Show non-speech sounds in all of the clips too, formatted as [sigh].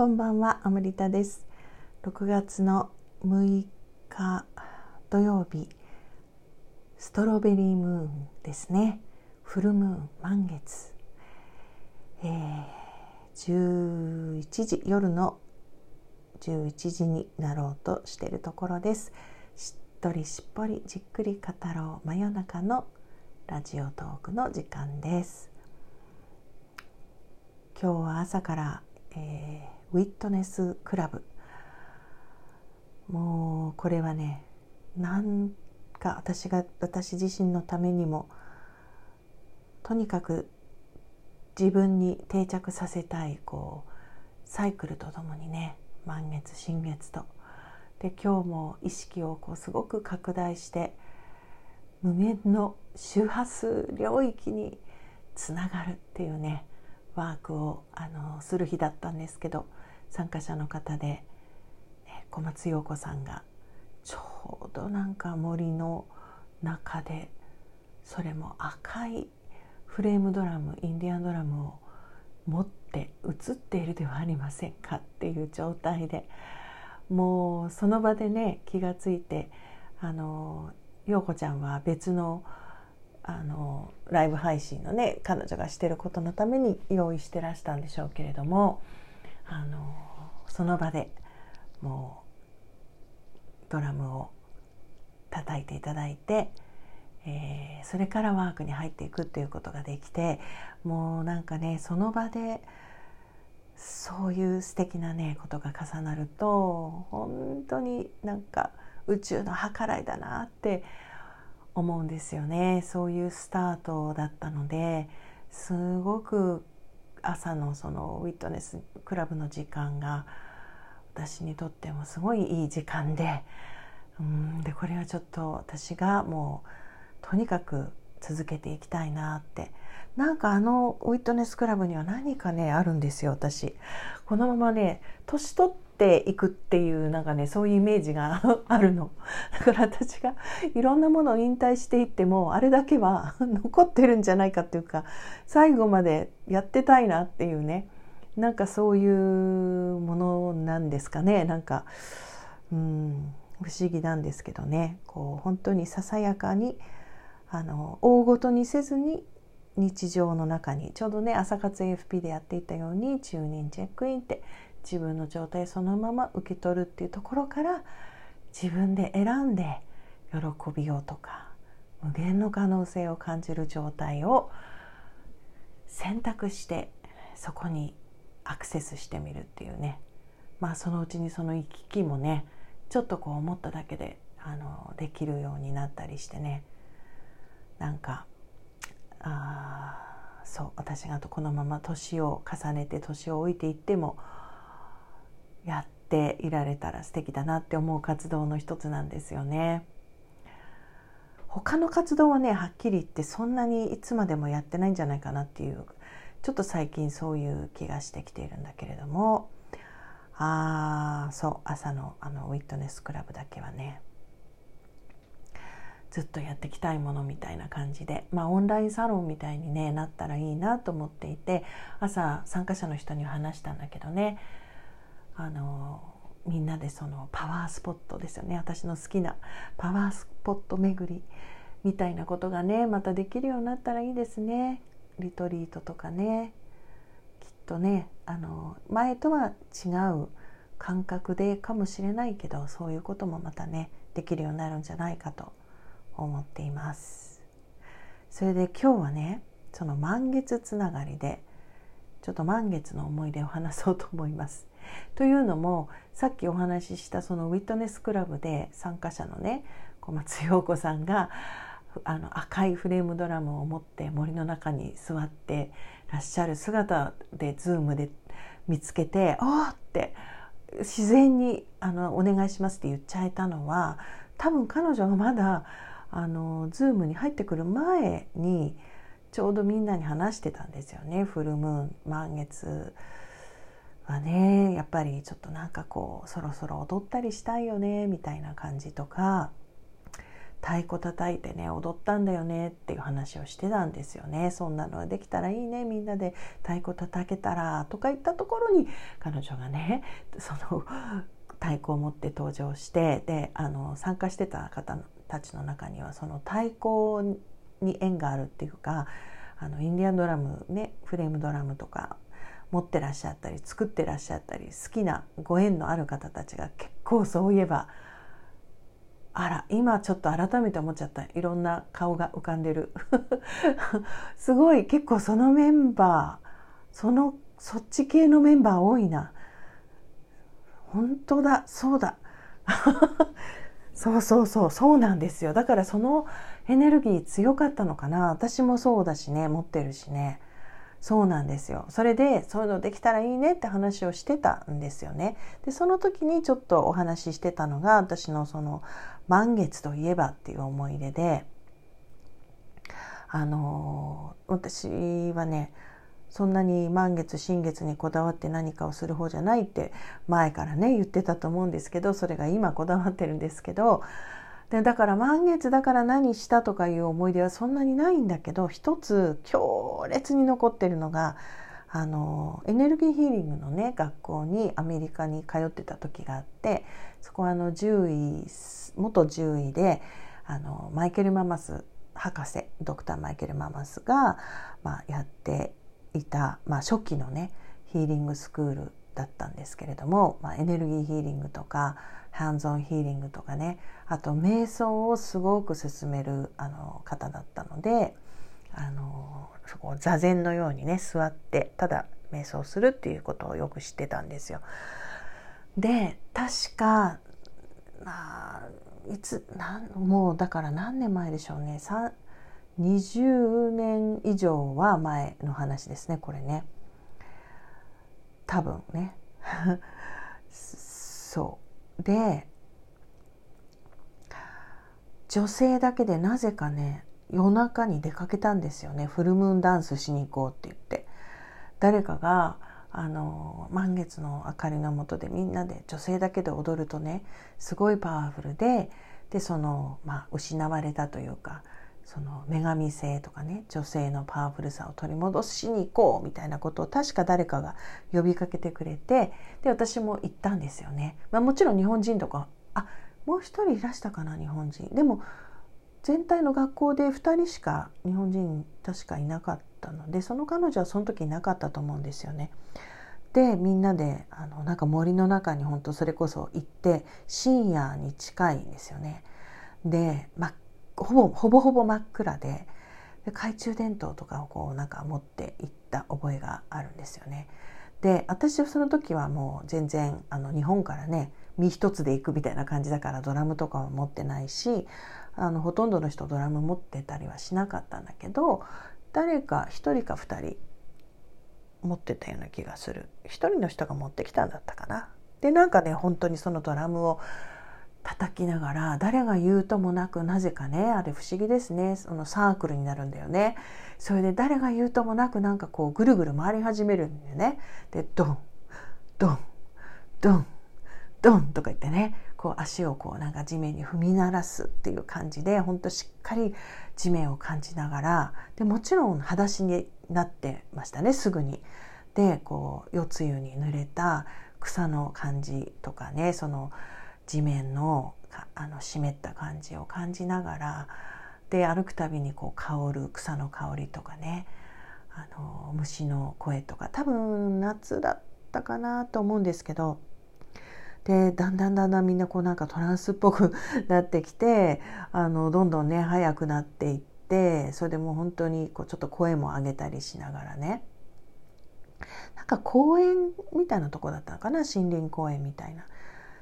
こんばんは、アムリタです。6月の6日土曜日、ストロベリームーンですね。フルムーン、満月。えー、11時、夜の11時になろうとしているところです。しっとりしっぽりじっくり語ろう真夜中のラジオトークの時間です。今日は朝から、えーウィットネスクラブ。もうこれはねなんか私が私自身のためにもとにかく自分に定着させたいこうサイクルとともにね満月新月と。で今日も意識をこうすごく拡大して無限の周波数領域につながるっていうねワークをあのする日だったんですけど参加者の方で、小松陽子さんがちょうどなんか森の中でそれも赤いフレームドラムインディアンドラムを持って映っているではありませんかっていう状態でもうその場でね気がついてあの陽子ちゃんは別のあのライブ配信のね彼女がしてることのために用意してらしたんでしょうけれどもあのその場でもうドラムを叩いていただいて、えー、それからワークに入っていくっていうことができてもうなんかねその場でそういう素敵なねことが重なると本当になんか宇宙の計らいだなって思うんですよね。そういうスタートだったのですごく朝のそのウィットネスクラブの時間が私にとってもすごいいい時間でうんでこれはちょっと私がもうとにかく続けていきたいなって。なんかあのウィットネスクラブには何かねあるんですよ私。このままね年取っていくっていうなんかねそういうイメージが [laughs] あるの。だから私がいろんなものを引退していってもあれだけは [laughs] 残ってるんじゃないかっていうか最後までやってたいなっていうね。なんかそういうものなんですかね。なんかうん不思議なんですけどね。こう本当にささやかにあの大ごとにせずに日常の中にちょうどね朝活 AFP でやっていたようにチューニンチェックインって自分の状態そのまま受け取るっていうところから自分で選んで喜びをとか無限の可能性を感じる状態を選択してそこにアクセスしてみるっていうねまあそのうちにその行き来もねちょっとこう思っただけであのできるようになったりしてねなんかあそう私がこのまま年を重ねて年を置いていってもやっていられたら素敵だなって思う活動の一つなんですよね。他の活動はねはっきり言ってそんなにいつまでもやってないんじゃないかなっていうちょっと最近そういう気がしてきているんだけれども。ああそう朝のあのウィットネスクラブだけはね。ずっとやっていきたいものみたいな感じで。まあオンラインサロンみたいに、ね、なったらいいなと思っていて。朝参加者の人に話したんだけどね。あのみんなでそのパワースポットですよね。私の好きなパワースポット巡りみたいなことがねまたできるようになったらいいですね。リトリートとかねきっとねあの前とは違う感覚でかもしれないけどそういうこともまたねできるようになるんじゃないかと思っています。それで今日はねその満月つながりでちょっと満月の思い出を話そうと思います。というのもさっきお話ししたそのウィットネスクラブで参加者のね小松陽子さんがあの赤いフレームドラムを持って森の中に座ってらっしゃる姿でズームで見つけて「おー!」って自然にあの「お願いします」って言っちゃえたのは多分彼女がまだあのズームに入ってくる前にちょうどみんなに話してたんですよねフルムーン満月はねやっぱりちょっとなんかこうそろそろ踊ったりしたいよねみたいな感じとか太鼓叩いてね踊ったんだよねっていう話をしてたんですよね。そんなのできたらいいねみんなで。太鼓叩けたらとか言ったところに彼女がねその太鼓を持って登場してであの参加してた方たちの中にはその太鼓に縁があるっていうかあのインディアンドラムねフレームドラムとか持ってらっしゃったり作ってらっしゃったり好きなご縁のある方たちが結構そういえばあら今ちょっと改めて思っちゃった。いろんな顔が浮かんでる。[laughs] すごい結構そのメンバーそのそっち系のメンバー多いな。本当だそうだ。[laughs] そうそうそうそうなんですよ。だからそのエネルギー強かったのかな。私もそうだしね持ってるしね。そうなんですよ。それでそういうのできたらいいねって話をしてたんですよね。でその時にちょっとお話ししてたのが私のその満月といえばっていう思い出であの私はねそんなに満月新月にこだわって何かをする方じゃないって前からね言ってたと思うんですけどそれが今こだわってるんですけどでだから満月だから何したとかいう思い出はそんなにないんだけど一つ強烈に残ってるのがあのエネルギーヒーリングのね学校にアメリカに通ってた時があってそこはあの獣医元獣医であのマイケル・ママス博士ドクターマイケル・ママスが、まあ、やっていた、まあ、初期のねヒーリングスクールだったんですけれども、まあ、エネルギーヒーリングとかハンズオンヒーリングとかねあと瞑想をすごく勧めるあの方だったのであのそこ座禅のようにね座ってただ瞑想するっていうことをよく知ってたんですよ。で確かまあいつなんもうだから何年前でしょうね20年以上は前の話ですねこれね多分ね。[laughs] そう。で女性だけでなぜかね夜中に出かけたんですよね。フルムーンダンスしに行こうって言って。誰かがあの満月の明かりの下でみんなで女性だけで踊るとねすごいパワフルででその、まあ、失われたというかその女神性とかね女性のパワフルさを取り戻しに行こうみたいなことを確か誰かが呼びかけてくれてで私も行ったんですよね。まあ、もちろん日本人とかあもう一人いらしたかな日本人でも全体の学校で2人しか日本人確かいなかったのでその彼女はその時いなかったと思うんですよね。でみんなであのなんか森の中に本当それこそ行って深夜に近いんですよね。で、ま、ほぼほぼほぼ真っ暗でで懐中電灯とかをこうなんか持って行った覚えがあるんですよね。で私はその時はもう全然あの日本からね身一つで行くみたいな感じだからドラムとかは持ってないしあのほとんどの人ドラム持ってたりはしなかったんだけど誰か1人か2人持ってたような気がする1人の人が持ってきたんだったかな。でなんかね本当にそのドラムを叩きながら誰が言うともなくなぜかねあれ不思議ですね。そのサークルになるんだよね。それで誰が言うともなくなんかこうぐるぐる回り始めるんだよね。でドンドンドンドンとか言ってねこう足をこうなんか地面に踏み鳴らすっていう感じでほんとしっかり地面を感じながらでもちろん裸足になってましたねすぐに。でこう夜露に濡れた草の感じとかねその地面のあの湿った感じを感じながらで歩くたびにこう香る草の香りとかねあの虫の声とか多分夏だったかなと思うんですけどでだんだんだんだんみんなこうなんかトランスっぽくなってきてあのどんどんね速くなっていってそれでもう本当にこうちょっと声も上げたりしながらねなんか公園みたいなとこだったのかな？森林公園みたいな。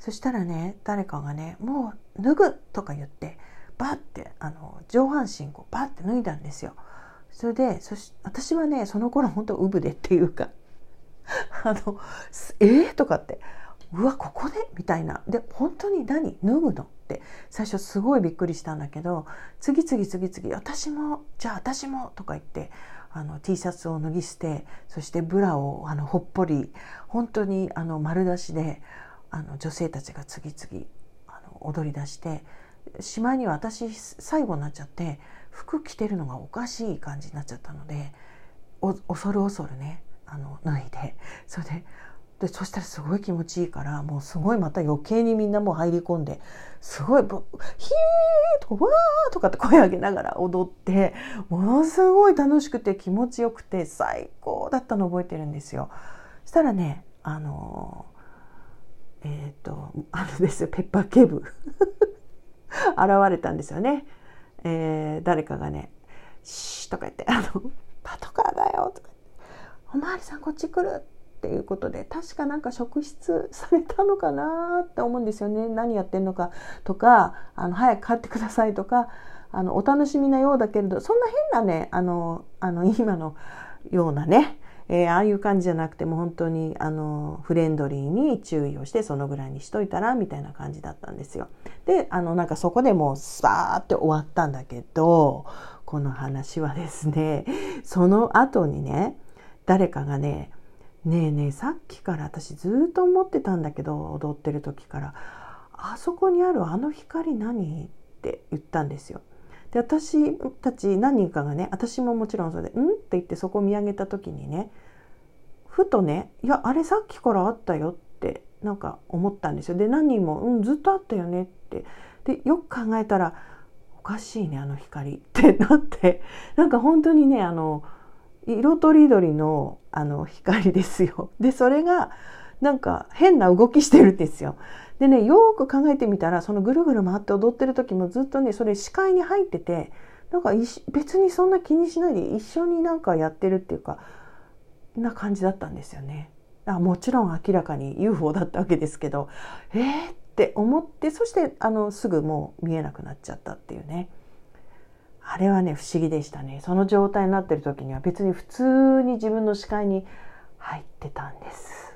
そしたらね誰かがね「もう脱ぐ!」とか言ってバッてあの上半身こうバッて脱いだんですよ。それでそし私はねその頃本当ウブでっていうか [laughs] あの「えー?」とかってうわここで？みたいなで本当に何？脱ぐの？って最初すごいびっくりしたんだけど次々次々私もじゃあ私もとか言ってあの T シャツを脱ぎ捨てそしてブラをあのほっぽり本当にあの丸出しであの女性たちが次々あの踊り出してしまいには私最後になっちゃって服着てるのがおかしい感じになっちゃったので恐る恐るねあの脱いでそれででそしたらすごい気持ちいいからもうすごいまた余計にみんなもう入り込んですごい「ヒー!」とか「わー!」とかって声上げながら踊ってものすごい楽しくて気持ちよくて最高だったの覚えてるんですよ。したらねあのえっ、ー、とあのですよペッパーケブ [laughs] 現れたんですよね。えー、誰かがね「シー」とか言って「あのパトカーだよ」とか「おまわりさんこっち来る」っていうことで確かなんか職質されたのかなって思うんですよね何やってんのかとかあの早く帰ってくださいとかあのお楽しみなようだけれどそんな変なねあのあの今のようなねえー、ああいう感じじゃなくても本当にあのフレンドリーに注意をしてそのぐらいにしといたらみたいな感じだったんですよ。であのなんかそこでもうスーって終わったんだけどこの話はですねその後にね誰かがねねえねえさっきから私ずっと思ってたんだけど踊ってる時からあそこにあるあの光何って言ったんですよ。で私たち何人かがね私ももちろんそれで「ん?」って言ってそこを見上げた時にねふとね「いやあれさっきからあったよ」ってなんか思ったんですよ。で何人も「うんずっとあったよね」ってでよく考えたら「おかしいねあの光」ってなってなんか本当にねあの色とりどりのあの光ですよ。でそれがなんか変な動きしてるんですよ。でねよく考えてみたらそのぐるぐる回って踊ってる時もずっとねそれ視界に入っててなんか別にそんな気にしないで一緒になんかやってるっていうかな感じだったんですよね。あもちろん明らかに UFO だったわけですけどえー？って思ってそしてあのすぐもう見えなくなっちゃったっていうね。あれはね不思議でしたねその状態になってる時には別に普通に自分の視界に入ってたんです